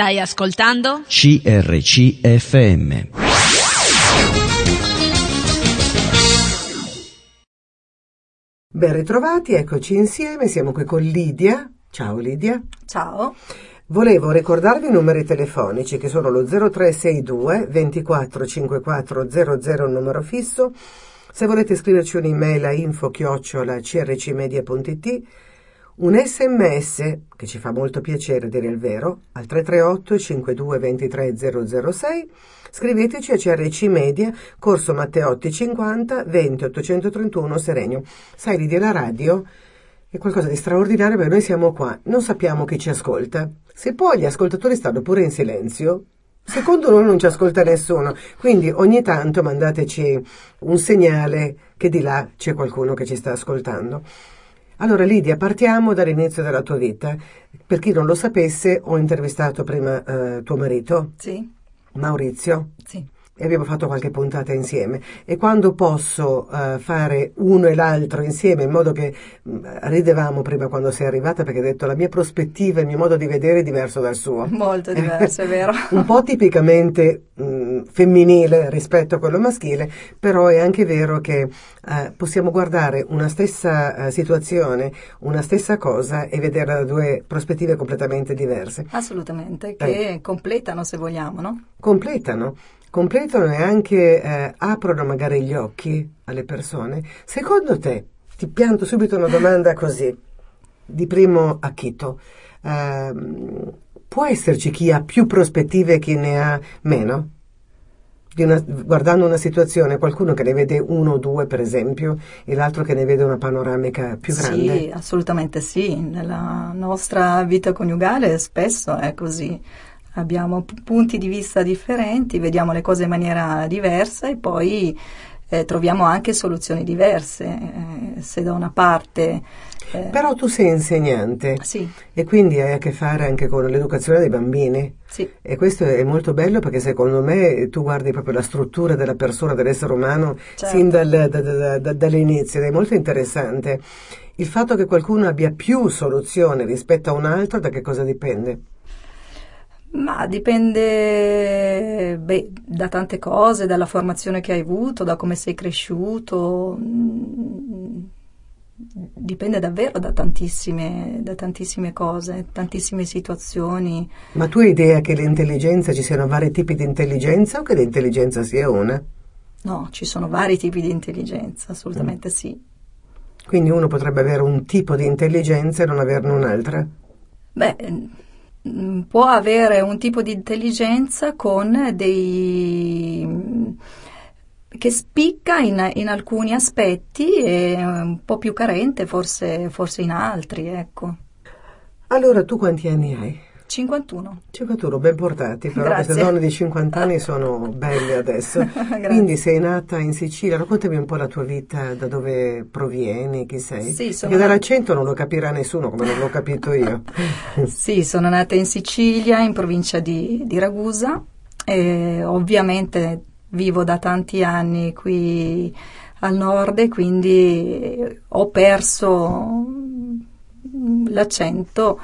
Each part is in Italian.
Stai ascoltando? CRCFM. Ben ritrovati, eccoci insieme, siamo qui con Lidia. Ciao Lidia. Ciao. Volevo ricordarvi i numeri telefonici che sono lo 0362 24 54 00 il numero fisso. Se volete scriverci un'email a info chiocciola crcmedia.it un sms che ci fa molto piacere dire il vero al 338 52 23 006 scriveteci a CRC Media Corso Matteotti 50 20 831 Serenio. Sai Lidia la radio? È qualcosa di straordinario perché noi siamo qua. Non sappiamo chi ci ascolta. Se poi gli ascoltatori stanno pure in silenzio Secondo noi non ci ascolta nessuno, quindi ogni tanto mandateci un segnale che di là c'è qualcuno che ci sta ascoltando. Allora Lidia, partiamo dall'inizio della tua vita. Per chi non lo sapesse, ho intervistato prima eh, tuo marito. Sì. Maurizio. Sì e abbiamo fatto qualche puntata insieme e quando posso uh, fare uno e l'altro insieme in modo che mh, mm, ridevamo prima quando sei arrivata perché hai detto la mia prospettiva, il mio modo di vedere è diverso dal suo. Molto diverso, è vero. Un po' tipicamente mh, mm, femminile rispetto a quello maschile, però è anche vero che uh, possiamo guardare una stessa uh, situazione, una stessa cosa e vederla da due prospettive completamente diverse. Assolutamente, che eh. completano se vogliamo, no? Completano completano e anche eh, aprono magari gli occhi alle persone. Secondo te, ti pianto subito una domanda così, di primo acchito, eh, può esserci chi ha più prospettive e chi ne ha meno? Una, guardando una situazione, qualcuno che ne vede uno o due per esempio e l'altro che ne vede una panoramica più grande? Sì, assolutamente sì, nella nostra vita coniugale spesso è così abbiamo punti di vista differenti, vediamo le cose in maniera diversa e poi eh, troviamo anche soluzioni diverse. Eh, se da una parte. Eh, Però tu sei insegnante sì. e quindi hai a che fare anche con l'educazione dei bambini. Sì. E questo è molto bello perché secondo me tu guardi proprio la struttura della persona, dell'essere umano, certo. sin dal, da, da, da, dall'inizio ed è molto interessante. Il fatto che qualcuno abbia più soluzioni rispetto a un altro, da che cosa dipende? Ma dipende beh, da tante cose, dalla formazione che hai avuto, da come sei cresciuto, mm, dipende davvero da tantissime, da tantissime cose, tantissime situazioni. Ma tu hai idea che l'intelligenza, ci siano vari tipi di intelligenza o che l'intelligenza sia una? No, ci sono vari tipi di intelligenza, assolutamente mm. sì. Quindi uno potrebbe avere un tipo di intelligenza e non averne un'altra? Beh può avere un tipo di intelligenza con dei che spicca in, in, alcuni aspetti e un po' più carente forse, forse in altri, ecco. Allora tu quanti anni hai? 51. 51, ben portati, però Grazie. queste donne di 50 anni sono belle adesso. Quindi sei nata in Sicilia, raccontami un po' la tua vita, da dove provieni, chi sei? Sì, sono Perché dall'accento non lo capirà nessuno, come non l'ho capito io. sì, sono nata in Sicilia, in provincia di, di Ragusa, e ovviamente vivo da tanti anni qui al nord e quindi ho perso l'accento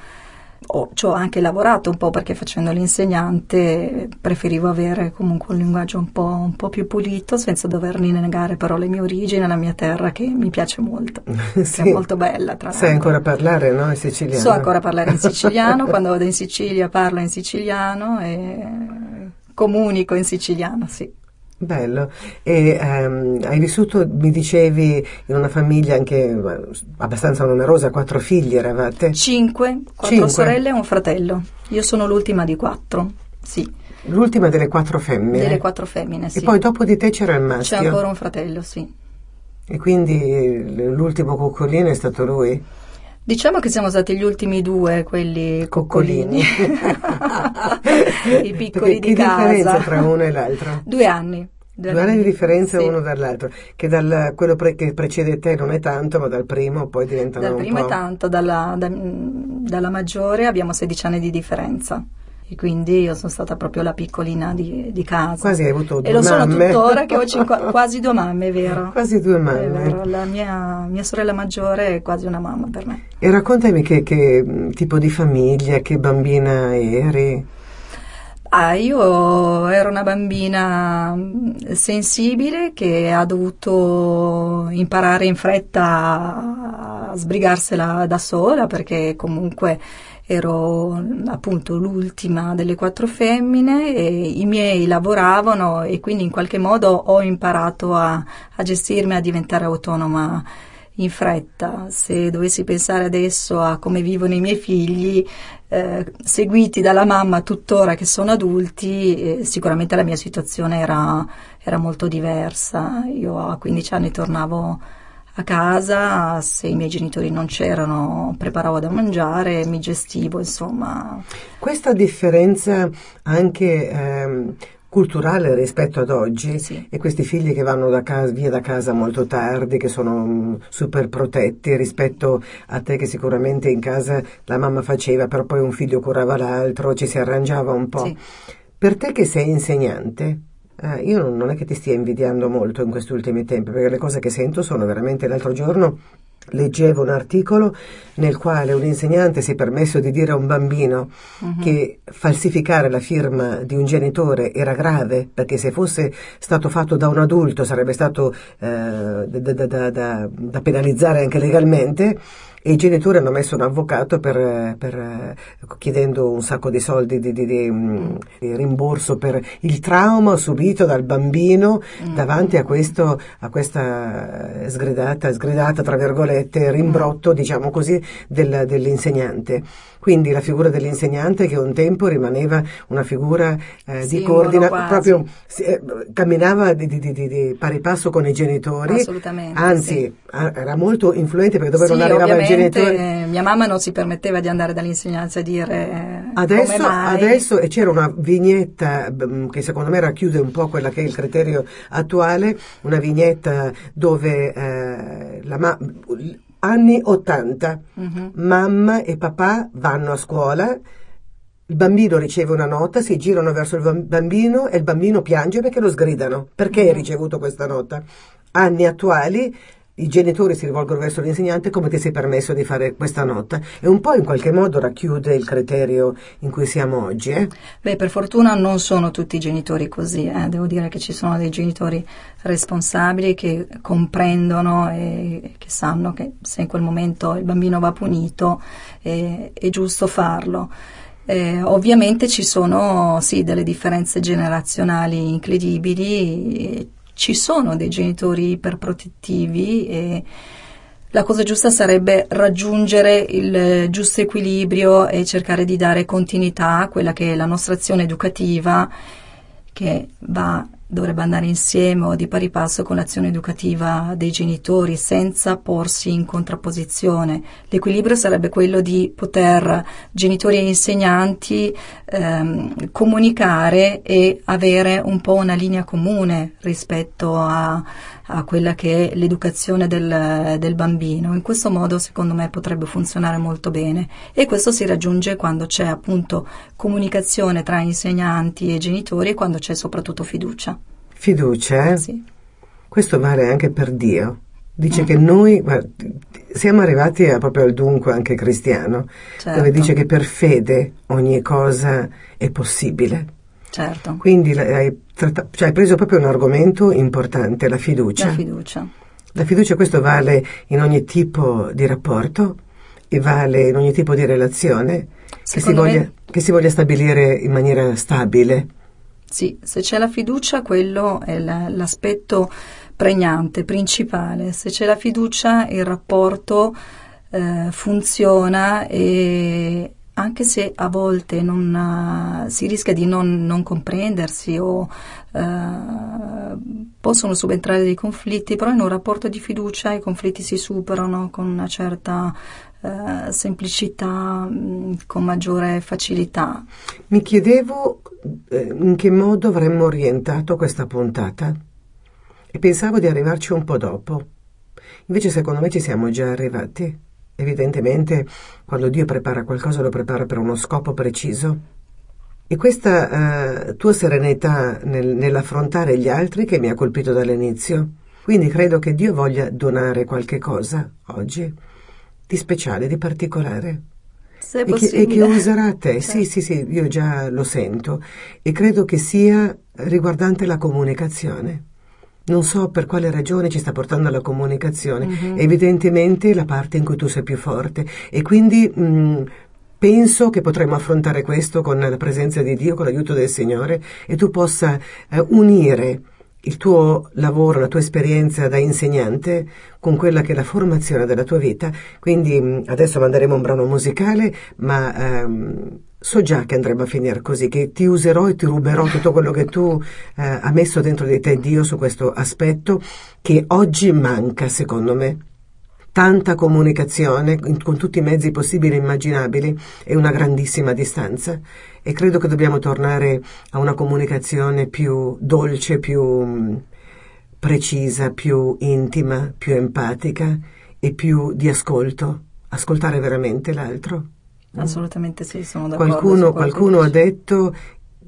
ho, ci ho anche lavorato un po' perché facendo l'insegnante preferivo avere comunque un linguaggio un po', un po più pulito senza dovermi negare però le mie origini, la mia terra che mi piace molto, sì. è molto bella tra Sai ancora parlare no? in siciliano? So ancora parlare in siciliano, quando vado in Sicilia parlo in siciliano e comunico in siciliano, sì. Bello. E um, hai vissuto, mi dicevi, in una famiglia anche abbastanza numerosa, quattro figli eravate? Cinque, quattro Cinque. sorelle e un fratello. Io sono l'ultima di quattro, sì. L'ultima delle quattro femmine? Delle quattro femmine, sì. E poi dopo di te c'era il maschio? C'è ancora un fratello, sì. E quindi l'ultimo coccolino è stato lui? Diciamo che siamo stati gli ultimi due, quelli coccolini, i piccoli Perché di che casa. Che differenza tra uno e l'altro? Due anni. Due, due anni di differenza sì. uno dall'altro, che dal, quello pre, che precede te non è tanto, ma dal primo poi diventano dal un primo po'... è tanto, dalla, da, dalla maggiore abbiamo 16 anni di differenza e quindi io sono stata proprio la piccolina di, di casa. Quasi hai avuto due E lo sono mamme. tuttora che ho cinqu- quasi due mamme, è vero? Quasi due mamme. È vero, la mia, mia, sorella maggiore è quasi una mamma per me. E raccontami che, che tipo di famiglia, che bambina eri? Ah, io ero una bambina mm, sensibile che ha dovuto imparare in fretta a sbrigarsela da sola perché comunque ero appunto l'ultima delle quattro femmine e i miei lavoravano e quindi in qualche modo ho imparato a, a gestirmi, a diventare autonoma in fretta. Se dovessi pensare adesso a come vivono i miei figli, eh, seguiti dalla mamma tuttora che sono adulti, eh, sicuramente la mia situazione era, era molto diversa. Io a 15 anni tornavo a casa, se i miei genitori non c'erano preparavo da mangiare, mi gestivo, insomma. Questa differenza anche ehm, culturale rispetto ad oggi Sì. e questi figli che vanno da casa, via da casa molto tardi, che sono mm, super protetti rispetto a te che sicuramente in casa la mamma faceva, però poi un figlio curava l'altro, ci si arrangiava un po'. Sì. Per te che sei insegnante, eh, io non, non è che ti stia invidiando molto in questi ultimi tempi, perché le cose che sento sono veramente l'altro giorno. Leggevo un articolo nel quale un insegnante si è permesso di dire a un bambino Mhm. che falsificare la firma di un genitore era grave, perché se fosse stato fatto da un adulto sarebbe stato eh, da- da- da- da penalizzare anche legalmente. E i genitori hanno messo un avvocato per, per, chiedendo un sacco di soldi di, di- di, mm, di rimborso per il trauma subito dal bambino Mm. davanti a, questo, a questa sgridata, sgridata, tra virgolette, rimbrotto, diciamo così, del- dell'insegnante. Quindi la figura dell'insegnante che un tempo rimaneva una figura eh, di Simbolo coordina, quasi. proprio eh, camminava di, di- di- di- di pari passo con i genitori, Assolutamente, anzi sì. a- era molto influente perché dove Sì, non arrivava il genitore. eh, mia mamma non si permetteva di andare dall'insegnanza a dire eh, Adesso, adesso e c'era una vignetta mm, che secondo me racchiude un po' quella che è il criterio attuale, una vignetta dove eh, la ma- anni 80, Mhm. mamma e papà vanno a scuola, il bambino riceve una nota, si girano verso il bam- bambino e il bambino piange perché lo sgridano. Perché hai ricevuto questa nota? Anni attuali, i genitori si rivolgono verso l'insegnante come ti sei permesso di fare questa nota e un po' in qualche modo racchiude il criterio in cui siamo oggi. Eh? Beh, per fortuna non sono tutti i genitori così, eh. devo dire che ci sono dei genitori responsabili che comprendono e che sanno che se in quel momento il bambino va punito eh, è giusto farlo. Eh, ovviamente ci sono sì delle differenze generazionali incredibili, ci sono dei genitori iperprotettivi e la cosa giusta sarebbe raggiungere il giusto equilibrio e cercare di dare continuità a quella che è la nostra azione educativa che va, dovrebbe andare insieme o di pari passo con l'azione educativa dei genitori senza porsi in contrapposizione. L'equilibrio sarebbe quello di poter genitori e insegnanti ehm, comunicare e avere un po' una linea comune rispetto a, a quella che è l'educazione del, del bambino. In questo modo, secondo me, potrebbe funzionare molto bene e questo si raggiunge quando c'è appunto comunicazione tra insegnanti e genitori e quando c'è soprattutto fiducia. Fiducia, eh? Sì. questo vale anche per Dio. Dice Mm. che noi guarda, siamo arrivati a, proprio al dunque anche cristiano, Certo. dove dice che per fede ogni cosa è possibile. Certo, Quindi hai, tratta- cioè, hai preso proprio un argomento importante, la fiducia. la fiducia. La fiducia questo vale in ogni tipo di rapporto e vale in ogni tipo di relazione che si, Secondo me- voglia, che si voglia stabilire in maniera stabile. Sì, se c'è la fiducia, quello è la- l'aspetto pregnante, principale. Se c'è la fiducia, il rapporto eh, funziona e anche se a volte non, eh, si rischia di non, non comprendersi o eh, possono subentrare dei conflitti, però in un rapporto di fiducia i conflitti si superano con una certa eh, semplicità, mh, con maggiore facilità. Mi chiedevo in che modo avremmo orientato questa puntata e pensavo di arrivarci un po' dopo. Invece secondo me ci siamo già arrivati. Evidentemente quando Dio prepara qualcosa lo prepara per uno scopo preciso. E questa eh, tua serenità nel- nell'affrontare gli altri che mi ha colpito dall'inizio. Quindi credo che Dio voglia donare qualche cosa oggi di speciale, di particolare. Se e, che, e che userà te. Sì, sì, sì, io già lo sento e credo che sia riguardante la comunicazione. Non so per quale ragione ci sta portando alla comunicazione, Mhm. evidentemente la parte in cui tu sei più forte e quindi mh, penso che potremo affrontare questo con la presenza di Dio, con l'aiuto del Signore e tu possa eh, unire il tuo lavoro, la tua esperienza da insegnante con quella che è la formazione della tua vita. Quindi mh, adesso manderemo un brano musicale, ma ehm, so già che andremo a finire così, che ti userò e ti ruberò tutto quello che tu eh, ha messo dentro di te Dio su questo aspetto che oggi manca, secondo me. Tanta comunicazione con tutti i mezzi possibili e immaginabili e una grandissima distanza e credo che dobbiamo tornare a una comunicazione più dolce, più mh, precisa, più intima, più empatica e più di ascolto, ascoltare veramente l'altro. Assolutamente sì, sono d'accordo. Qualcuno, qualcuno ha detto,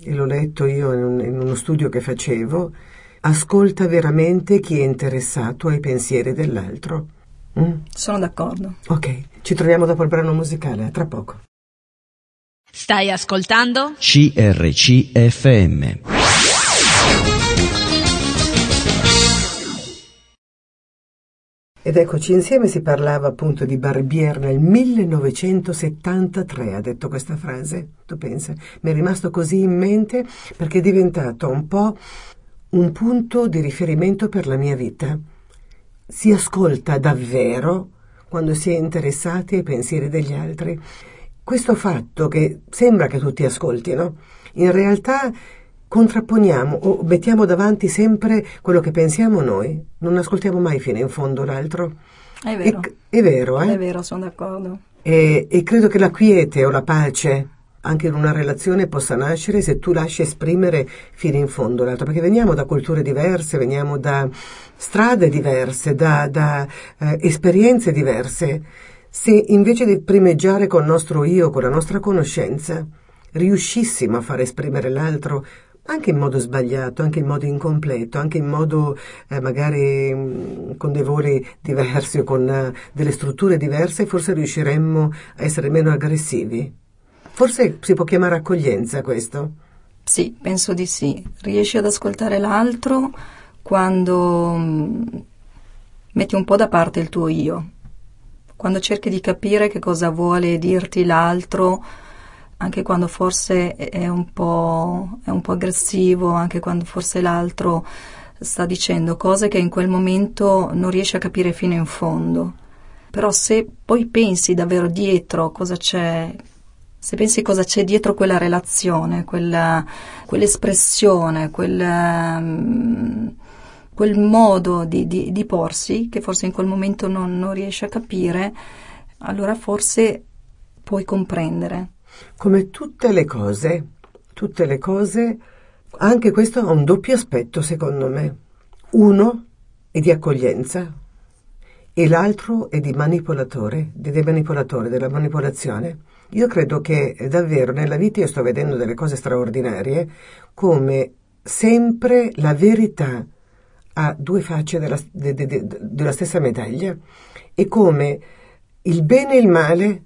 e l'ho letto io in, un- in uno studio che facevo, ascolta veramente chi è interessato ai pensieri dell'altro. Mm? Sono d'accordo. Ok, ci troviamo dopo il brano musicale, a tra poco. Stai ascoltando? CRCFM. Ed eccoci insieme, si parlava appunto di Barbier nel 1973, ha detto questa frase, tu pensa, mi è rimasto così in mente perché è diventato un po' un punto di riferimento per la mia vita. Si ascolta davvero quando si è interessati ai pensieri degli altri. Questo fatto che sembra che tutti ascoltino, in realtà contrapponiamo o mettiamo davanti sempre quello che pensiamo noi, non ascoltiamo mai fino in fondo l'altro. È vero. E- è vero, eh? È vero, sono d'accordo. E, e credo che la quiete o la pace anche in una relazione possa nascere se tu lasci esprimere fino in fondo l'altro, perché veniamo da culture diverse, veniamo da strade diverse, da, da, eh, esperienze diverse. Se invece di primeggiare col nostro io, con la nostra conoscenza, riuscissimo a far esprimere l'altro anche in modo sbagliato, anche in modo incompleto, anche in modo eh, magari mh, con dei voli diversi o con eh, delle strutture diverse, forse riusciremmo a essere meno aggressivi. Forse si può chiamare accoglienza questo. Sì, penso di sì. Riesci ad ascoltare l'altro quando mm, metti un po' da parte il tuo io, quando cerchi di capire che cosa vuole dirti l'altro, anche quando forse è un po', è un po' aggressivo, anche quando forse l'altro sta dicendo cose che in quel momento non riesci a capire fino in fondo. Però se poi pensi davvero dietro cosa c'è, se pensi cosa c'è dietro quella relazione, quella, quell'espressione, quel, mm, quel modo di, di- di porsi, che forse in quel momento non, non riesci a capire, allora forse puoi comprendere. Come tutte le cose, tutte le cose, anche questo ha un doppio aspetto secondo me. Uno è di accoglienza e l'altro è di manipolatore, di, dei manipolatori, della manipolazione. Io credo che davvero nella vita io sto vedendo delle cose straordinarie, come sempre la verità ha due facce della, de- de- de- della stessa medaglia e come il bene e il male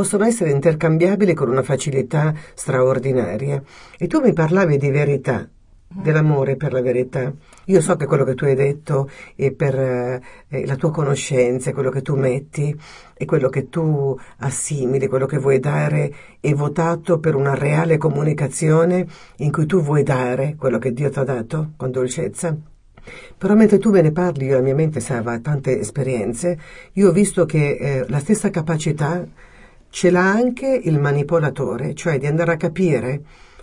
possono essere intercambiabili con una facilità straordinaria. E tu mi parlavi di verità, dell'amore per la verità. Io so che quello che tu hai detto è per eh, eh, la tua conoscenza, quello che tu metti, è quello che tu assimili, quello che vuoi dare, è votato per una reale comunicazione in cui tu vuoi dare quello che Dio ti ha dato con dolcezza. Però mentre tu me ne parli, io la mia mente sa, va a tante esperienze, io ho visto che eh, la stessa capacità ce l'ha anche il manipolatore, cioè di andare a capire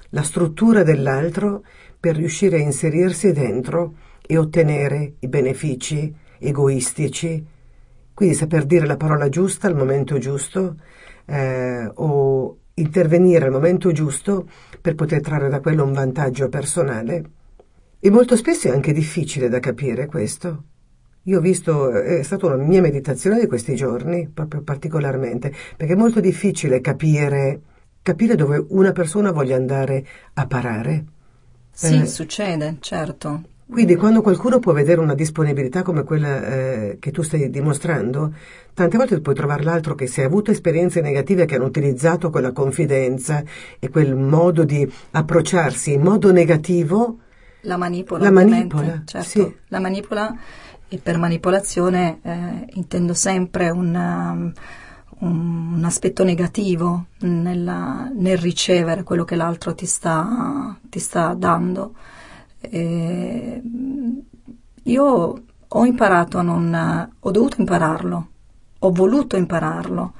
la struttura dell'altro per riuscire a inserirsi dentro e ottenere i benefici egoistici. Quindi saper dire la parola giusta al momento giusto eh, o intervenire al momento giusto per poter trarre da quello un vantaggio personale. E molto spesso è anche difficile da capire questo. Io ho visto, è stata una mia meditazione di questi giorni, proprio particolarmente, perché è molto difficile capire, capire dove una persona voglia andare a parare. Sì, Eh. succede, certo. Quindi quando qualcuno può vedere una disponibilità come quella eh, che tu stai dimostrando, tante volte puoi trovare l'altro che se ha avuto esperienze negative che hanno utilizzato quella confidenza e quel modo di approcciarsi in modo negativo, la manipola. La manipola, certo. sì. La manipola e per manipolazione eh, intendo sempre una, um, un, un, aspetto negativo nella, nel ricevere quello che l'altro ti sta, ti sta dando. E io ho imparato a non, ho dovuto impararlo, ho voluto impararlo,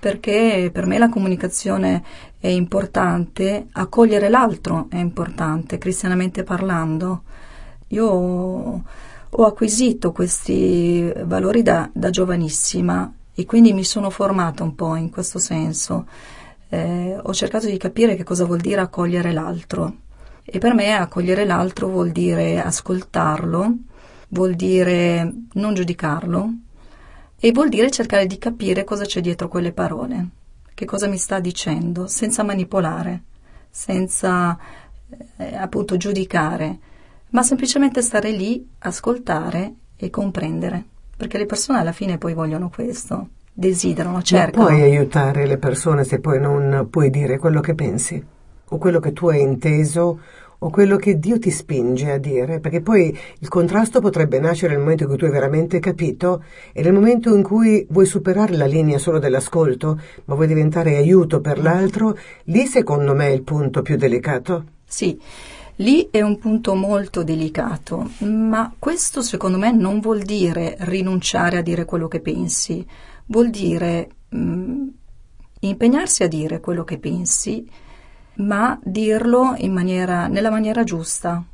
perché per me la comunicazione è importante, accogliere l'altro è importante, cristianamente parlando. Io ho acquisito questi valori da, da giovanissima e quindi mi sono formata un po' in questo senso. Eh, ho cercato di capire che cosa vuol dire accogliere l'altro e per me accogliere l'altro vuol dire ascoltarlo, vuol dire non giudicarlo e vuol dire cercare di capire cosa c'è dietro quelle parole, che cosa mi sta dicendo, senza manipolare, senza eh, appunto giudicare, ma semplicemente stare lì, ascoltare e comprendere, perché le persone alla fine poi vogliono questo, desiderano, cercano. Ma puoi aiutare le persone se poi non puoi dire quello che pensi? o quello che tu hai inteso o quello che Dio ti spinge a dire, perché poi il contrasto potrebbe nascere nel momento in cui tu hai veramente capito e nel momento in cui vuoi superare la linea solo dell'ascolto, ma vuoi diventare aiuto per l'altro, lì secondo me è il punto più delicato. Sì. Lì è un punto molto delicato, ma questo secondo me non vuol dire rinunciare a dire quello che pensi, vuol dire mh, mm, impegnarsi a dire quello che pensi, ma dirlo maniera, nella maniera giusta,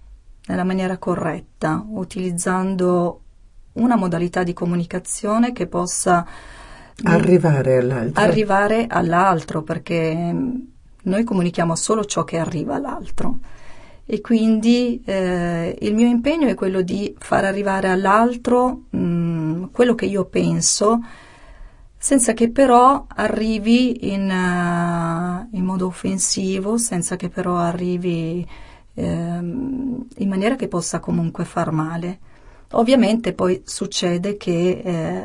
nella maniera corretta, utilizzando una modalità di comunicazione che possa arrivare all'altro. Arrivare all'altro, perché mm, noi comunichiamo solo ciò che arriva all'altro. E quindi eh, il mio impegno è quello di far arrivare all'altro mh, mm, quello che io penso senza che però arrivi in, uh, in modo offensivo, senza che però arrivi um, in maniera che possa comunque far male. Ovviamente poi succede che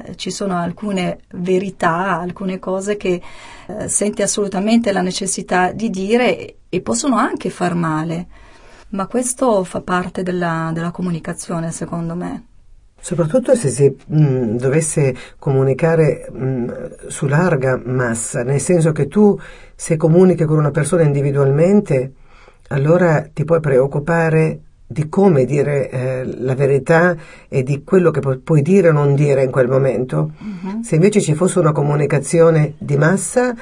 eh, ci sono alcune verità, alcune cose che eh, senti assolutamente la necessità di dire e possono anche far male, ma questo fa parte della, della comunicazione secondo me. Soprattutto se si mh, dovesse comunicare mh, su larga massa, nel senso che tu se comunichi con una persona individualmente, allora ti puoi preoccupare di come dire eh, la verità e di quello che pu- puoi dire o non dire in quel momento. Uh-huh. Se invece ci fosse una comunicazione di massa,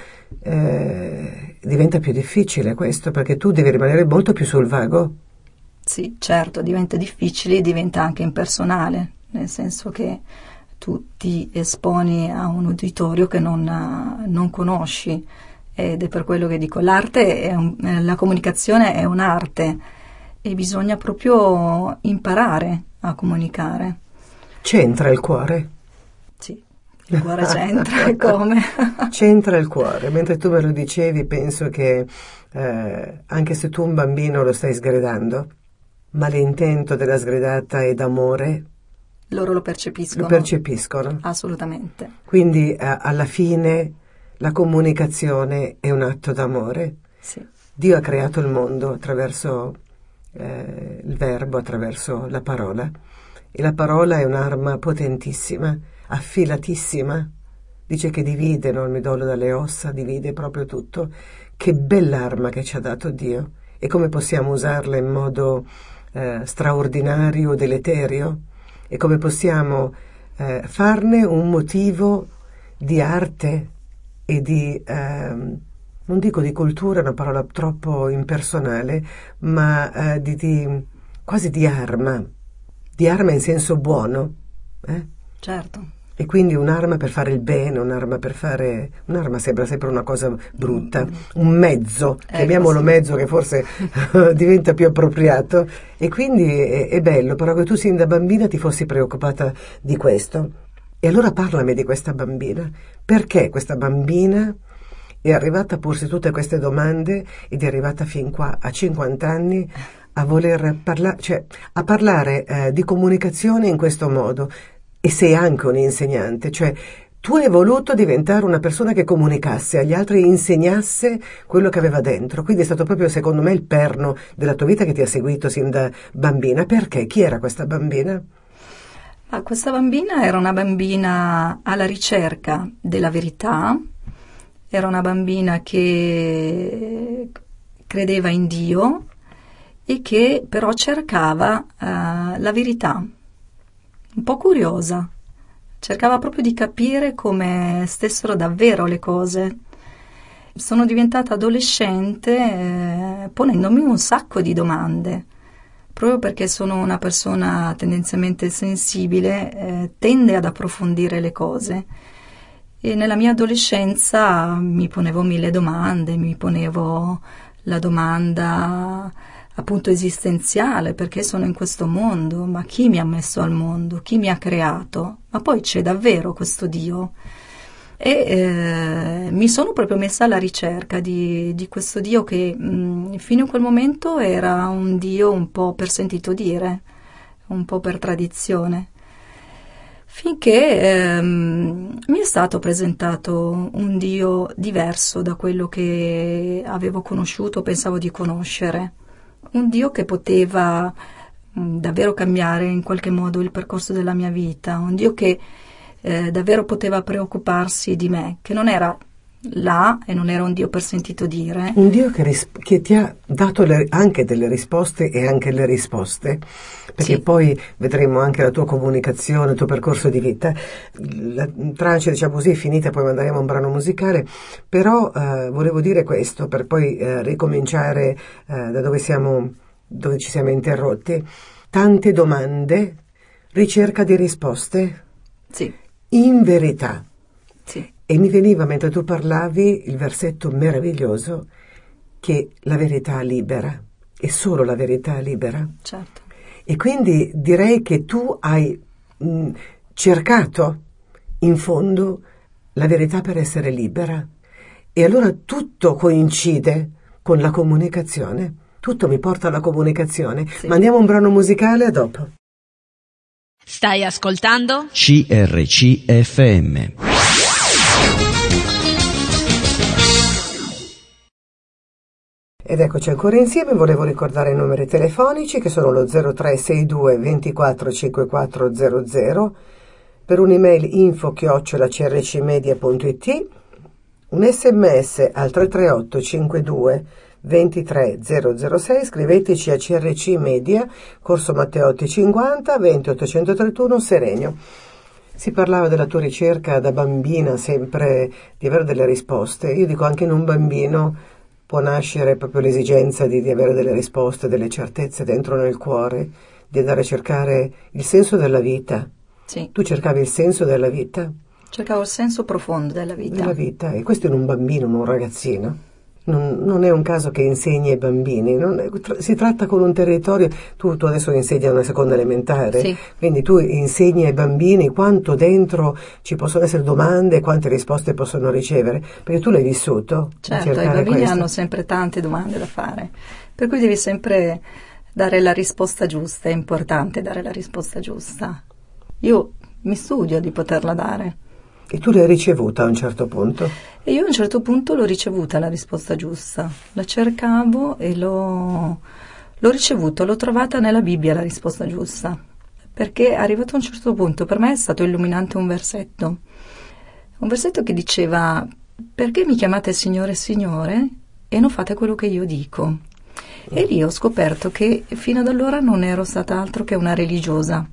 eh, diventa più difficile questo, perché tu devi rimanere molto più sul vago. Sì, certo, diventa difficile e diventa anche impersonale nel senso che tu ti esponi a un uditorio che non, non conosci ed è per quello che dico, l'arte, è un, la comunicazione è un'arte e bisogna proprio imparare a comunicare. C'entra il cuore? Il cuore c'entra come? c'entra il cuore, mentre tu me lo dicevi penso che eh, anche se tu un bambino lo stai sgridando, ma l'intento della sgridata è d'amore, loro lo percepiscono. Lo percepiscono. Assolutamente. Quindi eh, alla fine la comunicazione è un atto d'amore. Sì. Dio ha creato il mondo attraverso eh, il verbo, attraverso la parola. E la parola è un'arma potentissima, affilatissima. Dice che divide no, il midollo dalle ossa, divide proprio tutto. Che bell'arma che ci ha dato Dio. E come possiamo usarla in modo eh, straordinario, deleterio? e come possiamo eh, farne un motivo di arte e di, eh, non dico di cultura, è una parola troppo impersonale, ma eh, di, di, quasi di arma, di arma in senso buono. Eh? Certo. E quindi un'arma per fare il bene, un'arma per fare... Un'arma sembra sempre una cosa brutta, un mezzo, ecco, chiamiamolo sì. mezzo che forse diventa più appropriato. E quindi è, è, bello, però che tu sin da bambina ti fossi preoccupata di questo. E allora parlami di questa bambina. Perché questa bambina è arrivata a porsi tutte queste domande ed è arrivata fin qua a 50 anni a voler parlare, cioè a parlare eh, di comunicazione in questo modo e sei anche un insegnante, cioè tu hai voluto diventare una persona che comunicasse agli altri e insegnasse quello che aveva dentro. Quindi è stato proprio, secondo me, il perno della tua vita che ti ha seguito sin da bambina. Perché? Chi era questa bambina? Ah, questa bambina era una bambina alla ricerca della verità, era una bambina che credeva in Dio e che però cercava uh, la verità, un po' curiosa, cercava proprio di capire come stessero davvero le cose. Sono diventata adolescente eh, ponendomi un sacco di domande, proprio perché sono una persona tendenzialmente sensibile, eh, tende ad approfondire le cose. E nella mia adolescenza mi ponevo mille domande, mi ponevo la domanda appunto esistenziale, perché sono in questo mondo, ma chi mi ha messo al mondo, chi mi ha creato, ma poi c'è davvero questo Dio. E eh, mi sono proprio messa alla ricerca di, di questo Dio che mh, fino a quel momento era un Dio un po' per sentito dire, un po' per tradizione. Finché ehm, mi è stato presentato un Dio diverso da quello che avevo conosciuto, pensavo di conoscere un Dio che poteva mm, davvero cambiare in qualche modo il percorso della mia vita, un Dio che eh, davvero poteva preoccuparsi di me, che non era là e non era un Dio per sentito dire. Un Dio che, ris- che ti ha dato le, anche delle risposte e anche le risposte, perché sì. poi vedremo anche la tua comunicazione, il tuo percorso di vita. La tranche, diciamo così, è finita, poi manderemo un brano musicale, però eh, volevo dire questo per poi eh, ricominciare eh, da dove, siamo, dove ci siamo interrotti. Tante domande, ricerca di risposte. Sì. In verità. Sì. E mi veniva mentre tu parlavi il versetto meraviglioso che la verità libera, e solo la verità libera. Certo. E quindi direi che tu hai mh, cercato in fondo la verità per essere libera. E allora tutto coincide con la comunicazione. Tutto mi porta alla comunicazione. Sì. Mandiamo un brano musicale a dopo. Stai ascoltando? CRCFM. Ed eccoci ancora insieme, volevo ricordare i numeri telefonici che sono lo 0362 24 5400 per un'email info chiocciola crcmedia.it un sms al 338 52 23 006 scriveteci a crc media corso Matteotti 50 20 831 Serenio. Si parlava della tua ricerca da bambina sempre di avere delle risposte. Io dico anche in un bambino può nascere proprio l'esigenza di, di, avere delle risposte, delle certezze dentro nel cuore, di andare a cercare il senso della vita. Sì. Tu cercavi il senso della vita? Cercavo il senso profondo della vita. Della vita, e questo in un bambino, in un ragazzino non, non, è un caso che insegni ai bambini, è, tra, si tratta con un territorio, tu, tu, adesso insegni a una seconda elementare, sì. quindi tu insegni ai bambini quanto dentro ci possono essere domande e quante risposte possono ricevere, perché tu l'hai vissuto. Certo, i bambini questo. hanno sempre tante domande da fare, per cui devi sempre dare la risposta giusta, è importante dare la risposta giusta. Io mi studio di poterla dare. E tu l'hai ricevuta a un certo punto? E io a un certo punto l'ho ricevuta la risposta giusta. La cercavo e l'ho, l'ho ricevuta, l'ho trovata nella Bibbia la risposta giusta. Perché arrivato a un certo punto per me è stato illuminante un versetto. Un versetto che diceva perché mi chiamate Signore e Signore e non fate quello che io dico? E lì ho scoperto che fino ad allora non ero stata altro che una religiosa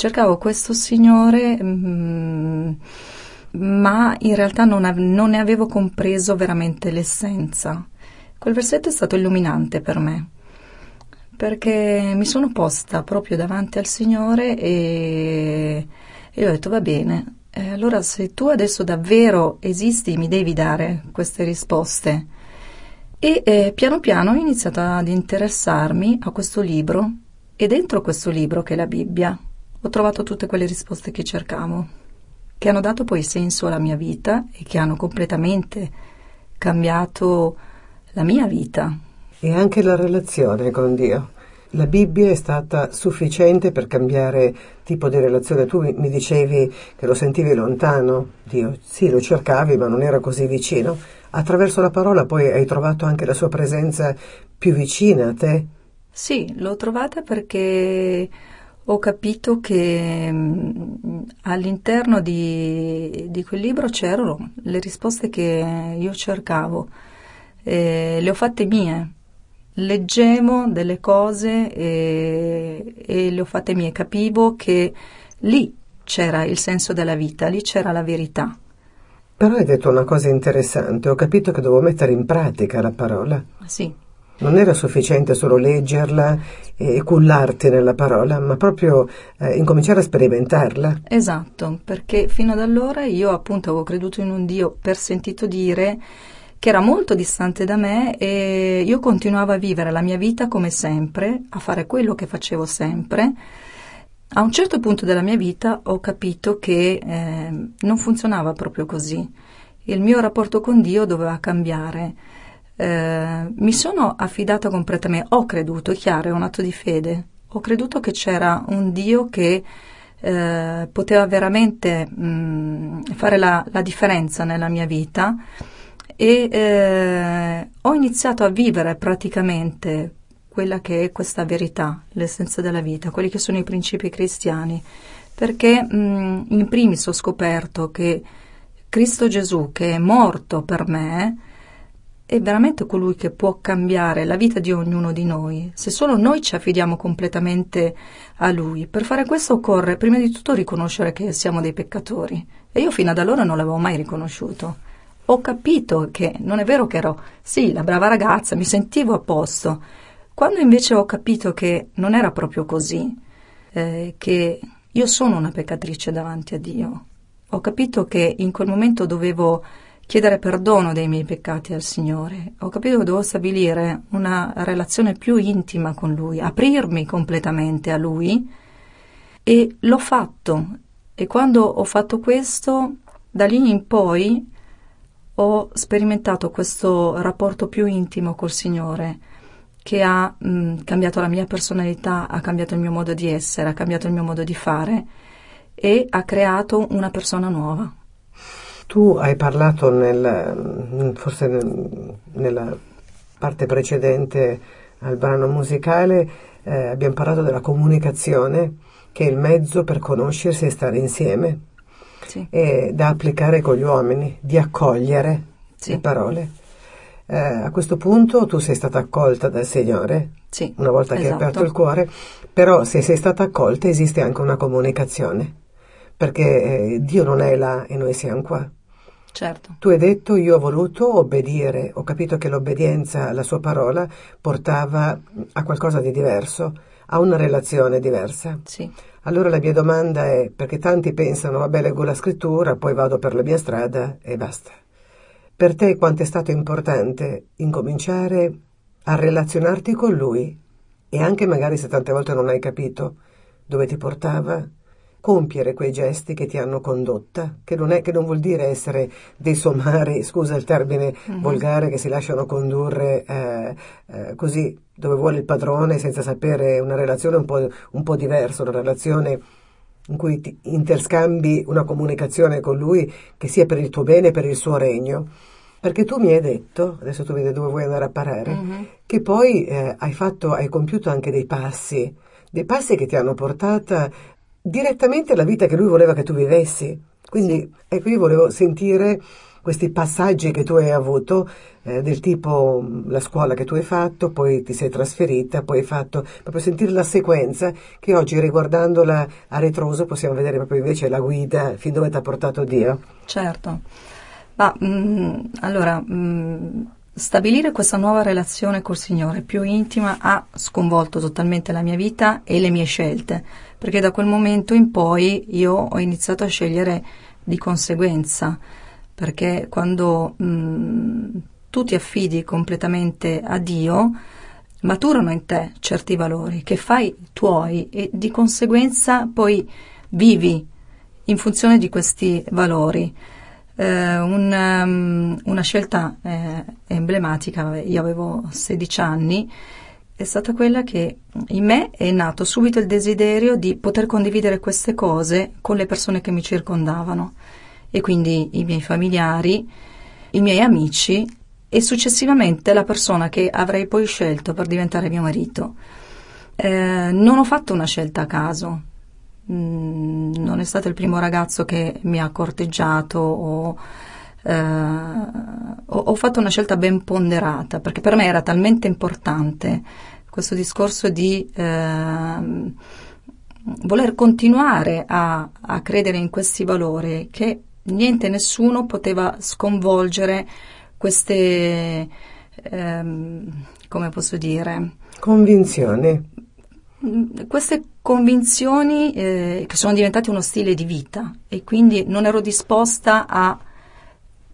cercavo questo signore, mm, ma in realtà non, av- non ne avevo compreso veramente l'essenza. Quel versetto è stato illuminante per me, perché mi sono posta proprio davanti al Signore e, e ho detto va bene, eh, allora se tu adesso davvero esisti mi devi dare queste risposte. E eh, piano piano ho iniziato ad interessarmi a questo libro e dentro questo libro che è la Bibbia ho trovato tutte quelle risposte che cercavo, che hanno dato poi senso alla mia vita e che hanno completamente cambiato la mia vita. E anche la relazione con Dio. la Bibbia è stata sufficiente per cambiare tipo di relazione. Tu mi dicevi che lo sentivi lontano, Dio, sì, lo cercavi, ma non era così vicino. Attraverso la parola poi hai trovato anche la sua presenza più vicina a te? Sì, l'ho trovata perché ho capito che mm, all'interno di, di, quel libro c'erano le risposte che io cercavo, e le ho fatte mie leggevo delle cose e, e le ho fatte mie, capivo che lì c'era il senso della vita, lì c'era la verità. Però hai detto una cosa interessante, ho capito che dovevo mettere in pratica la parola. Sì. Non era sufficiente solo leggerla e cullarti nella parola, ma proprio eh, incominciare a sperimentarla. Esatto, perché fino ad allora io appunto avevo creduto in un Dio per sentito dire che era molto distante da me e io continuavo a vivere la mia vita come sempre, a fare quello che facevo sempre. A un certo punto della mia vita ho capito che eh, non funzionava proprio così. Il mio rapporto con Dio doveva cambiare. Eh, mi sono affidata completamente, ho creduto, è chiaro, è un atto di fede. Ho creduto che c'era un Dio che eh, poteva veramente mh, mm, fare la, la differenza nella mia vita e eh, ho iniziato a vivere praticamente quella che è questa verità, l'essenza della vita, quelli che sono i principi cristiani, perché mh, in primis ho scoperto che Cristo Gesù, che è morto per me, è veramente colui che può cambiare la vita di ognuno di noi, se solo noi ci affidiamo completamente a Lui. Per fare questo occorre prima di tutto riconoscere che siamo dei peccatori e io fino ad allora non l'avevo mai riconosciuto ho capito che non è vero che ero, sì, la brava ragazza, mi sentivo a posto. Quando invece ho capito che non era proprio così, eh, che io sono una peccatrice davanti a Dio, ho capito che in quel momento dovevo chiedere perdono dei miei peccati al Signore, ho capito che dovevo stabilire una relazione più intima con Lui, aprirmi completamente a Lui e l'ho fatto. E quando ho fatto questo, da lì in poi ho sperimentato questo rapporto più intimo col Signore che ha mh, cambiato la mia personalità, ha cambiato il mio modo di essere, ha cambiato il mio modo di fare e ha creato una persona nuova. Tu hai parlato nel, forse nel, nella parte precedente al brano musicale, eh, abbiamo parlato della comunicazione che è il mezzo per conoscersi e stare insieme sì. e da applicare con gli uomini, di accogliere sì. le parole. Eh, a questo punto tu sei stata accolta dal Signore, sì, una volta esatto. che hai aperto esatto. il cuore, però se sei stata accolta esiste anche una comunicazione, perché eh, Dio non è là e noi siamo qua. Certo. Tu hai detto io ho voluto obbedire, ho capito che l'obbedienza alla sua parola portava a qualcosa di diverso, a una relazione diversa. Sì. Allora la mia domanda è, perché tanti pensano, vabbè, leggo la scrittura, poi vado per la mia strada e basta. Per te quanto è stato importante incominciare a relazionarti con lui e anche magari se tante volte non hai capito dove ti portava, compiere quei gesti che ti hanno condotta, che non, è, che non vuol dire essere dei somari, scusa il termine mm-hmm. volgare, che si lasciano condurre eh, eh, così dove vuole il padrone senza sapere una relazione un po', un po diversa, una relazione in cui ti interscambi una comunicazione con lui che sia per il tuo bene e per il suo regno. Perché tu mi hai detto, adesso tu vedi dove vuoi andare a parare, mm-hmm. che poi eh, hai, fatto, hai compiuto anche dei passi, dei passi che ti hanno portata direttamente alla vita che lui voleva che tu vivessi. Quindi, sì. ecco, io volevo sentire questi passaggi che tu hai avuto eh, del tipo mm, la scuola che tu hai fatto, poi ti sei trasferita, poi hai fatto proprio sentire la sequenza che oggi riguardandola a ritroso possiamo vedere proprio invece la guida fin dove ti ha portato Dio. Certo. Ma mh, mm, allora mh, mm, stabilire questa nuova relazione col Signore più intima ha sconvolto totalmente la mia vita e le mie scelte, perché da quel momento in poi io ho iniziato a scegliere di conseguenza perché quando mh, mm, tu ti affidi completamente a Dio, maturano in te certi valori che fai tuoi e di conseguenza poi vivi in funzione di questi valori. Eh, un, um, una scelta eh, emblematica, io avevo 16 anni, è stata quella che in me è nato subito il desiderio di poter condividere queste cose con le persone che mi circondavano e quindi i miei familiari, i miei amici e successivamente la persona che avrei poi scelto per diventare mio marito. Eh, non ho fatto una scelta a caso, mm, non è stato il primo ragazzo che mi ha corteggiato o, eh, ho, ho fatto una scelta ben ponderata perché per me era talmente importante questo discorso di eh, voler continuare a, a credere in questi valori che niente nessuno poteva sconvolgere queste, ehm, come posso dire, convinzioni. Queste convinzioni eh, che sono diventate uno stile di vita e quindi non ero disposta a,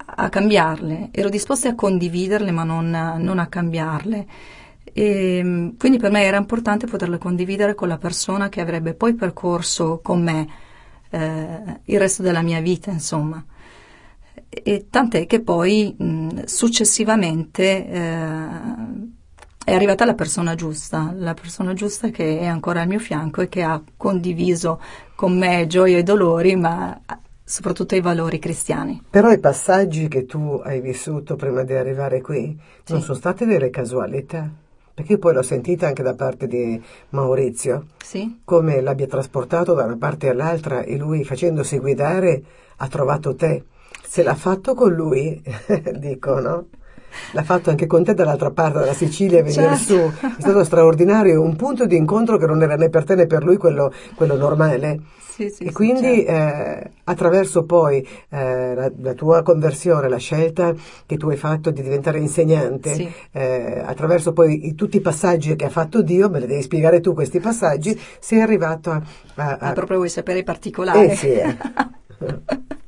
a cambiarle, ero disposta a condividerle ma non, non a cambiarle. E, quindi per me era importante poterle condividere con la persona che avrebbe poi percorso con me eh, il resto della mia vita, insomma. E tant'è che poi mh, successivamente eh, è arrivata la persona giusta, la persona giusta che è ancora al mio fianco e che ha condiviso con me gioie e dolori, ma soprattutto i valori cristiani. Però i passaggi che tu hai vissuto prima di arrivare qui sì. non sono state delle casualità? Perché io poi l'ho sentita anche da parte di Maurizio, sì. come l'abbia trasportato da una parte all'altra e lui facendosi guidare ha trovato te. Se l'ha fatto con lui, dico, no? L'ha fatto anche con te dall'altra parte della Sicilia venire certo. su, è stato straordinario, un punto di incontro che non era né per te né per lui quello, quello normale. Sì, sì, e quindi certo. eh, attraverso poi eh, la, la, tua conversione, la scelta che tu hai fatto di diventare insegnante, sì. eh, attraverso poi i, tutti i passaggi che ha fatto Dio, me li devi spiegare tu questi passaggi, sei arrivato a... a, a... Ah, proprio vuoi sapere i particolari? Eh sì, eh.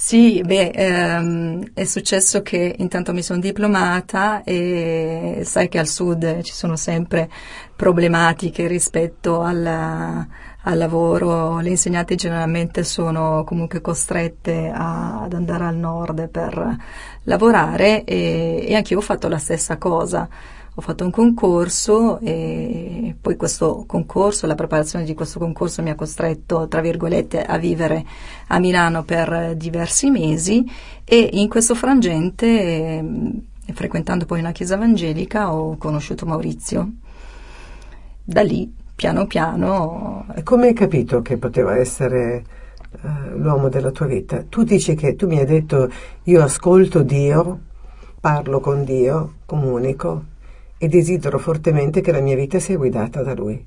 Sì, beh, ehm, è successo che intanto mi sono diplomata e sai che al sud ci sono sempre problematiche rispetto alla, al lavoro. Le insegnanti generalmente sono comunque costrette a, ad andare al nord per lavorare e, e anche io ho fatto la stessa cosa ho fatto un concorso e poi questo concorso, la preparazione di questo concorso mi ha costretto, tra virgolette, a vivere a Milano per diversi mesi e in questo frangente, eh, frequentando poi una chiesa evangelica, ho conosciuto Maurizio. Da lì, piano piano... E come hai capito che poteva essere uh, l'uomo della tua vita? Tu dici che tu mi hai detto io ascolto Dio, parlo con Dio, comunico, e desidero fortemente che la mia vita sia guidata da lui.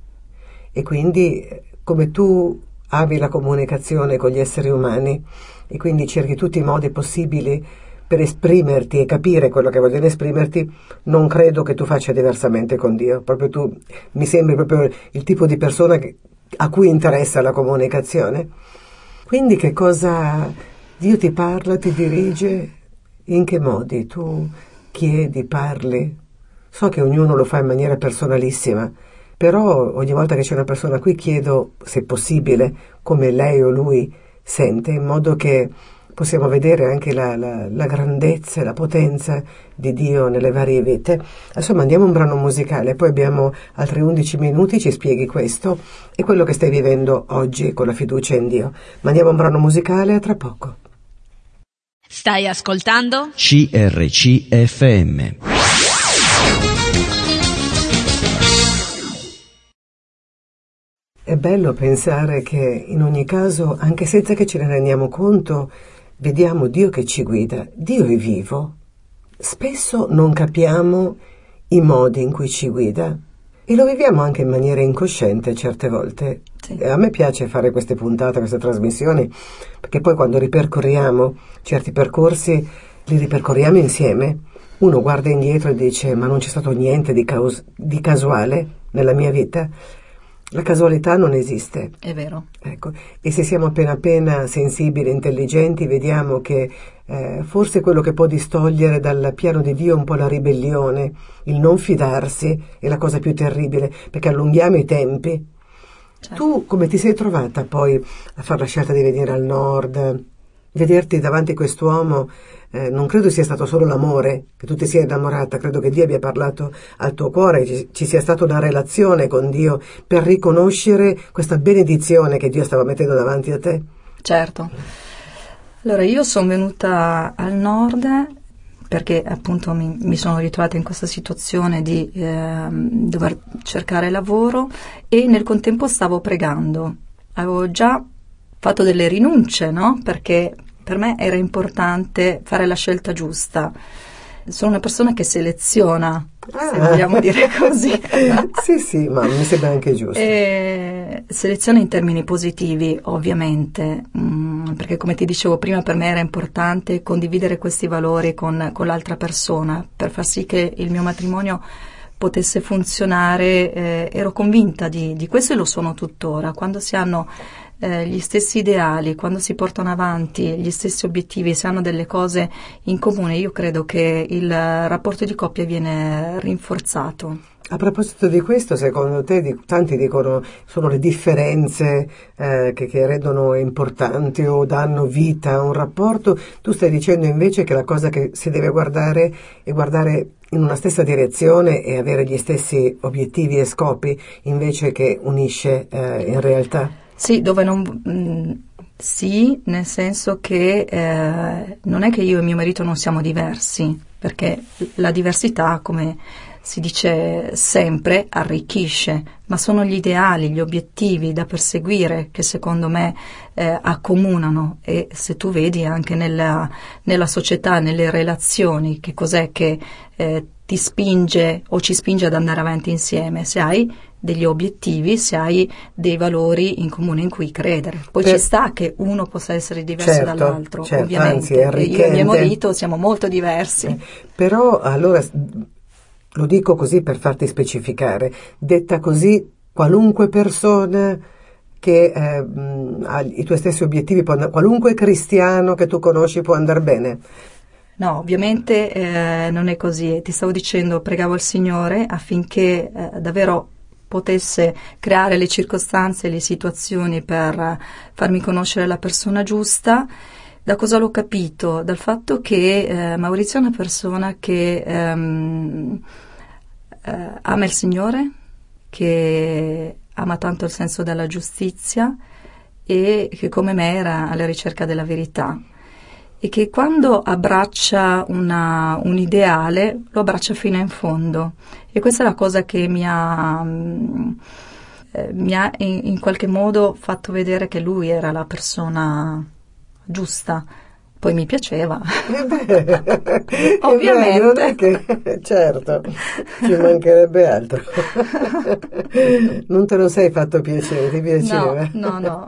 E quindi, come tu ami la comunicazione con gli esseri umani e quindi cerchi tutti i modi possibili per esprimerti e capire quello che vogliono esprimerti, non credo che tu faccia diversamente con Dio. Proprio tu mi sembri proprio il tipo di persona che, a cui interessa la comunicazione. Quindi che cosa Dio ti parla, ti dirige? In che modi tu chiedi, parli? So che ognuno lo fa in maniera personalissima, però ogni volta che c'è una persona qui chiedo, se possibile, come lei o lui sente, in modo che possiamo vedere anche la, la, la grandezza e la potenza di Dio nelle varie vite. Adesso mandiamo un brano musicale, poi abbiamo altri 11 minuti, ci spieghi questo e quello che stai vivendo oggi con la fiducia in Dio. Mandiamo un brano musicale a tra poco. Stai ascoltando? CRCFM. È bello pensare che in ogni caso, anche senza che ce ne rendiamo conto, vediamo Dio che ci guida. Dio è vivo. Spesso non capiamo i modi in cui ci guida e lo viviamo anche in maniera incosciente certe volte. Sì. A me piace fare queste puntate, queste trasmissioni, perché poi quando ripercorriamo certi percorsi, li ripercorriamo insieme. Uno guarda indietro e dice: Ma non c'è stato niente di, caus- di casuale nella mia vita. La casualità non esiste. È vero. Ecco. E se siamo appena appena sensibili, intelligenti, vediamo che eh, forse quello che può distogliere dal piano di Dio un po' la ribellione, il non fidarsi, è la cosa più terribile, perché allunghiamo i tempi. Certo. Tu come ti sei trovata poi a fare la scelta di venire al nord? vederti davanti a quest'uomo eh, non credo sia stato solo l'amore, che tu ti sia innamorata, credo che Dio abbia parlato al tuo cuore, ci, ci sia stata una relazione con Dio per riconoscere questa benedizione che Dio stava mettendo davanti a te. Certo. Allora, io sono venuta al nord perché appunto mi, mi, sono ritrovata in questa situazione di eh, dover cercare lavoro e nel contempo stavo pregando. Avevo già fatto delle rinunce, no? Perché per me era importante fare la scelta giusta. Sono una persona che seleziona, ah. se vogliamo dire così. sì, sì, ma mi sembra anche giusto. E seleziona in termini positivi, ovviamente, mm, perché come ti dicevo prima, per me era importante condividere questi valori con, con l'altra persona per far sì che il mio matrimonio potesse funzionare. Eh, ero convinta di, di questo e lo sono tuttora. Quando si hanno eh, gli stessi ideali, quando si portano avanti gli stessi obiettivi, si hanno delle cose in comune, io credo che il rapporto di coppia viene rinforzato. A proposito di questo, secondo te, di, tanti dicono sono le differenze eh, che, che, rendono importanti o danno vita a un rapporto, tu stai dicendo invece che la cosa che si deve guardare è guardare in una stessa direzione e avere gli stessi obiettivi e scopi invece che unisce eh, in realtà? Sì, dove non... Mm, sì, nel senso che eh, non è che io e mio marito non siamo diversi, perché la diversità, come si dice sempre, arricchisce, ma sono gli ideali, gli obiettivi da perseguire che secondo me eh, accomunano. E se tu vedi anche nella, nella, società, nelle relazioni, che cos'è che eh, ti spinge o ci spinge ad andare avanti insieme, se hai degli obiettivi, se hai dei valori in comune in cui credere. Poi per... ci sta che uno possa essere diverso certo, dall'altro, certo, ovviamente. Anzi, io e mio marito siamo molto diversi. Eh, però allora lo dico così per farti specificare, detta così qualunque persona che eh, ha i tuoi stessi obiettivi, andare, qualunque cristiano che tu conosci può andare bene. No, ovviamente eh, non è così. Ti stavo dicendo, pregavo il Signore affinché eh, davvero potesse creare le circostanze e le situazioni per farmi conoscere la persona giusta. Da cosa l'ho capito? Dal fatto che eh, Maurizio è una persona che ehm, eh, ama il Signore, che ama tanto il senso della giustizia e che come me era alla ricerca della verità e che quando abbraccia una, un ideale lo abbraccia fino in fondo. E questa è la cosa che mi ha, mm, eh, mi ha in, in qualche modo fatto vedere che lui era la persona giusta poi mi piaceva. Eh Ovviamente. non è che, certo, ci mancherebbe altro. non te lo sei fatto piacere, ti piaceva? No, no, no.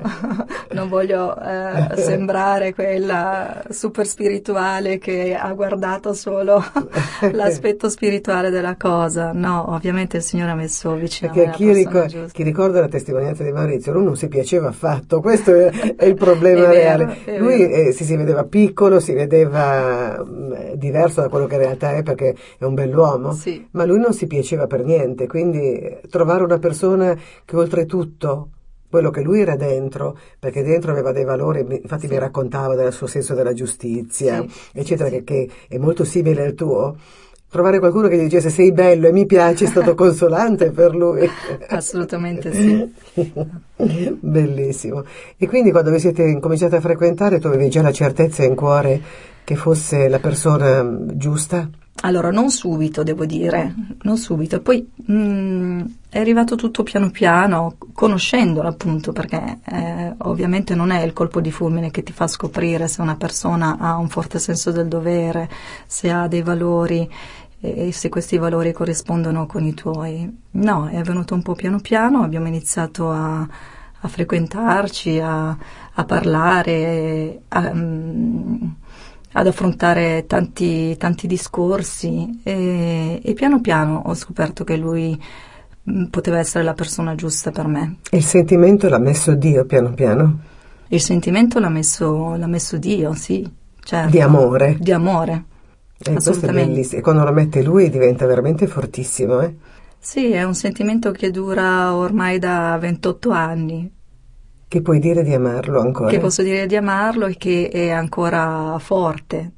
non voglio eh, sembrare quella super spirituale che ha guardato solo l'aspetto spirituale della cosa. No, ovviamente il Signore ha messo vicino Perché chi, ricor- chi, ricorda la testimonianza di Maurizio, lui non si piaceva affatto, questo è, è il problema è reale. Vero, lui eh, si, si vedeva piccolo piccolo si vedeva mm, diverso da quello che in realtà è perché è un bell'uomo, sì. ma lui non si piaceva per niente, quindi trovare una persona che oltretutto quello che lui era dentro, perché dentro aveva dei valori, infatti sì. mi raccontava del suo senso della giustizia, sì, eccetera, che, che è molto simile al tuo trovare qualcuno che gli dicesse sei bello e mi piace è stato consolante per lui. Assolutamente sì. Bellissimo. E quindi quando vi siete incominciati a frequentare tu avevi già la certezza in cuore che fosse la persona giusta? Allora, non subito, devo dire, non subito. Poi mh, mm, è arrivato tutto piano piano, conoscendolo appunto, perché eh, ovviamente non è il colpo di fulmine che ti fa scoprire se una persona ha un forte senso del dovere, se ha dei valori e se questi valori corrispondono con i tuoi. No, è avvenuto un po' piano piano, abbiamo iniziato a, a frequentarci, a, a parlare, a, um, ad affrontare tanti, tanti discorsi e, e, piano piano ho scoperto che lui mm, poteva essere la persona giusta per me. E il sentimento l'ha messo Dio piano piano? Il sentimento l'ha messo, l'ha messo Dio, sì. Certo. Di amore? Di amore. Eh, Assolutamente. E quando lo mette lui diventa veramente fortissimo, eh? Sì, è un sentimento che dura ormai da 28 anni. Che puoi dire di amarlo ancora? Che posso dire di amarlo e che è ancora forte.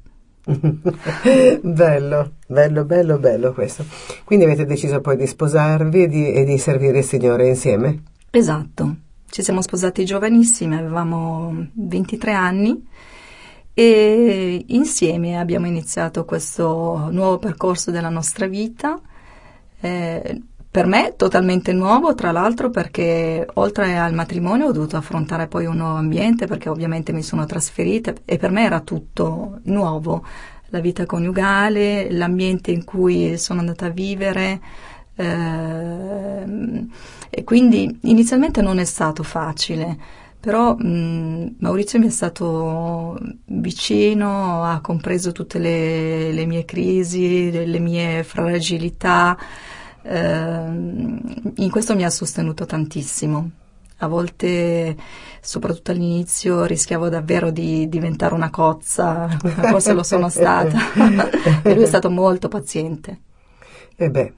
bello, bello, bello, bello questo. Quindi avete deciso poi di sposarvi e di, e di servire il Signore insieme? Esatto. Ci siamo sposati giovanissimi, avevamo 23 anni e insieme abbiamo iniziato questo nuovo percorso della nostra vita. Eh, per me totalmente nuovo, tra l'altro perché oltre al matrimonio ho dovuto affrontare poi un nuovo ambiente perché ovviamente mi sono trasferita e per me era tutto nuovo, la vita coniugale, l'ambiente in cui sono andata a vivere. Eh, e quindi inizialmente non è stato facile, però mh, Maurizio mi è stato vicino, ha compreso tutte le, le mie crisi, le, le mie fragilità eh, in questo mi ha sostenuto tantissimo. A volte, soprattutto all'inizio, rischiavo davvero di diventare una cozza, forse lo sono stata, e lui è stato molto paziente. E beh,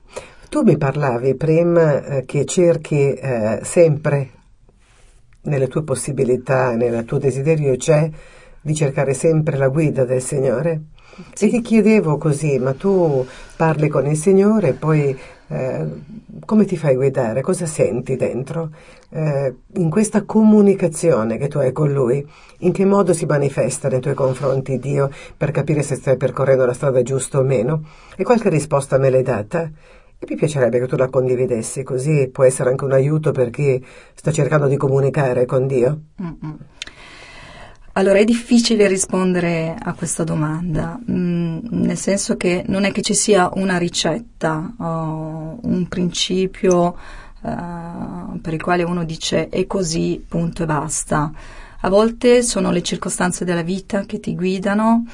tu mi parlavi prima eh, che cerchi eh, sempre, nelle tue possibilità, nel tuo desiderio c'è di cercare sempre la guida del Signore. Sì. E ti chiedevo così, ma tu parli con il Signore poi eh, come ti fai guidare? Cosa senti dentro? Eh, in questa comunicazione che tu hai con Lui, in che modo si manifesta nei tuoi confronti Dio per capire se stai percorrendo la strada giusta o meno? E qualche risposta me l'hai data? E mi piacerebbe che tu la condividessi, così può essere anche un aiuto per chi sta cercando di comunicare con Dio. Allora è difficile rispondere a questa domanda, mm, nel senso che non è che ci sia una ricetta un principio uh, per il quale uno dice è così, punto e basta. A volte sono le circostanze della vita che ti guidano,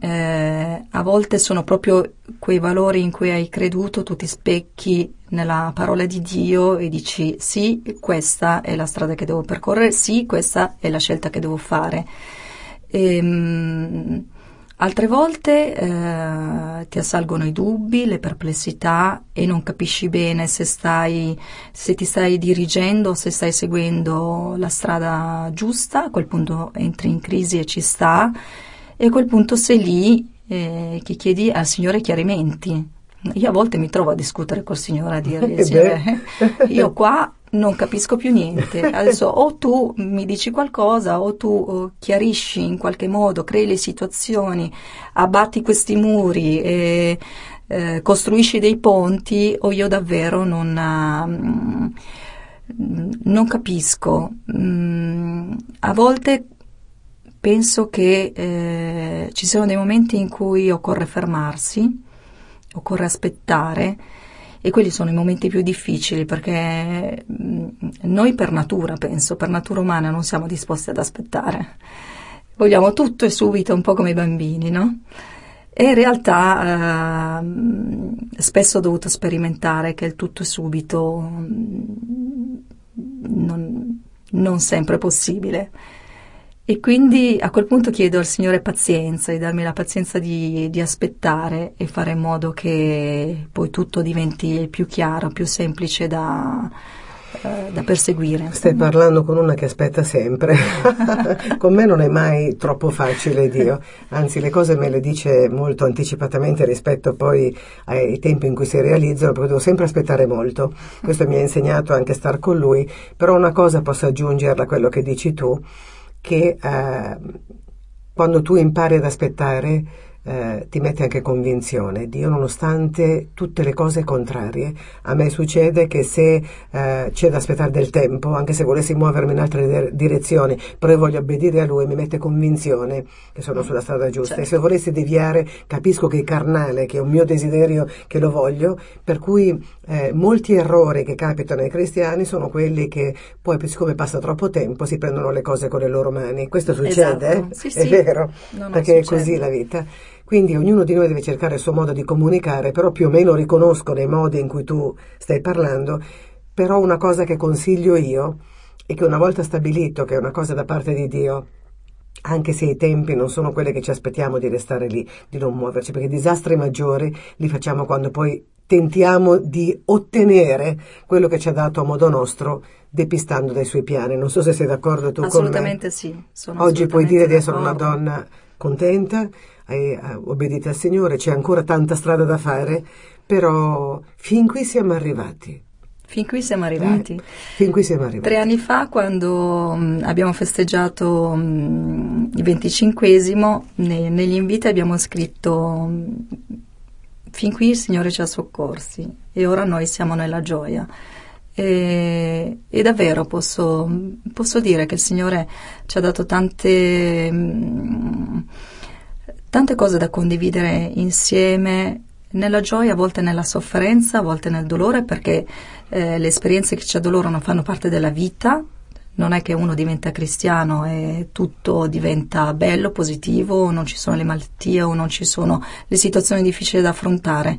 eh, a volte sono proprio quei valori in cui hai creduto, tu ti specchi nella parola di Dio e dici sì, questa è la strada che devo percorrere, sì, questa è la scelta che devo fare. E, um, altre volte eh, ti assalgono i dubbi, le perplessità e non capisci bene se, stai, se ti stai dirigendo, se stai seguendo la strada giusta, a quel punto entri in crisi e ci sta e a quel punto sei lì eh, che chiedi al Signore chiarimenti io a volte mi trovo a discutere col Signore, a dirgli, eh Signore, io qua non capisco più niente. Adesso o tu mi dici qualcosa o tu o chiarisci in qualche modo, crei le situazioni, abbatti questi muri e eh, costruisci dei ponti o io davvero non, uh, non capisco. Mm, a volte penso che eh, ci siano dei momenti in cui occorre fermarsi occorre aspettare e quelli sono i momenti più difficili perché mm, noi per natura, penso, per natura umana non siamo disposti ad aspettare. Vogliamo tutto e subito, un po' come i bambini, no? E in realtà eh, spesso ho dovuto sperimentare che il tutto e subito mm, non, non sempre è possibile. E quindi a quel punto chiedo al Signore pazienza, di darmi la pazienza di, di, aspettare e fare in modo che poi tutto diventi più chiaro, più semplice da, eh, da perseguire. Stai parlando con una che aspetta sempre. con me non è mai troppo facile Dio, anzi le cose me le dice molto anticipatamente rispetto poi ai tempi in cui si realizzano, perché devo sempre aspettare molto. Questo mi ha insegnato anche star con lui, però una cosa posso aggiungerla a quello che dici tu che eh, quando tu impari ad aspettare eh, ti mette anche convinzione. Dio, nonostante tutte le cose contrarie, a me succede che se eh, c'è da aspettare del tempo, anche se volessi muovermi in altre direzioni, però io voglio obbedire a Lui, mi mette convinzione che sono sulla strada giusta. Certo. E se volessi deviare, capisco che è carnale, che è un mio desiderio, che lo voglio, per cui eh, molti errori che capitano ai cristiani sono quelli che poi, siccome passa troppo tempo, si prendono le cose con le loro mani. Questo succede, esatto. sì, è sì. vero, no, no, perché succede. è così la vita. Quindi ognuno di noi deve cercare il suo modo di comunicare, però più o meno riconosco nei modi in cui tu stai parlando, però una cosa che consiglio io è che una volta stabilito che è una cosa da parte di Dio, anche se i tempi non sono quelli che ci aspettiamo di restare lì, di non muoverci, perché i disastri maggiori li facciamo quando poi tentiamo di ottenere quello che ci ha dato a modo nostro depistando dai suoi piani. Non so se sei d'accordo tu assolutamente con me. Sì, sono Oggi puoi dire di essere d'accordo. una donna contenta, hai obbedito al Signore, c'è ancora tanta strada da fare, però fin qui siamo arrivati. Fin qui siamo arrivati. Eh, fin qui siamo arrivati. Tre anni fa, quando mh, abbiamo festeggiato mh, il venticinquesimo, ne, negli inviti abbiamo scritto mh, fin qui il Signore ci ha soccorsi e ora noi siamo nella gioia. E, e davvero posso, posso, dire che il Signore ci ha dato tante, tante cose da condividere insieme nella gioia, a volte nella sofferenza, a volte nel dolore, perché eh, le esperienze che ci addolorano fanno parte della vita. Non è che uno diventa cristiano e tutto diventa bello, positivo, non ci sono le malattie o non ci sono le situazioni difficili da affrontare.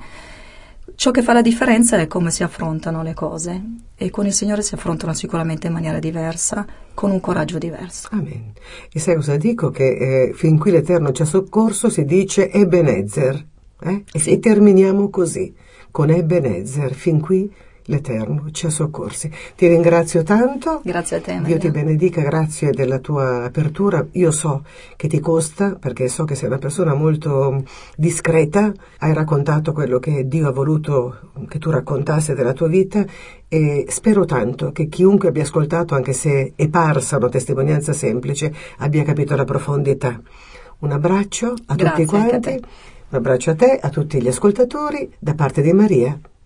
Ciò che fa la differenza è come si affrontano le cose e con il Signore si affrontano sicuramente in maniera diversa, con un coraggio diverso. Amen. E sai cosa dico? Che eh, fin qui l'Eterno ci ha soccorso, si dice Ebenezer. Eh? E, e terminiamo così, con Ebenezer, fin qui l'Eterno ci ha soccorsi. Ti ringrazio tanto. Grazie a te. Maria. Dio ti benedica, grazie della tua apertura. Io so che ti costa, perché so che sei una persona molto discreta, hai raccontato quello che Dio ha voluto che tu raccontassi della tua vita e spero tanto che chiunque abbia ascoltato, anche se è parsa una testimonianza semplice, abbia capito la profondità. Un abbraccio a grazie, tutti quanti. Un abbraccio a te, a tutti gli ascoltatori, da parte di Maria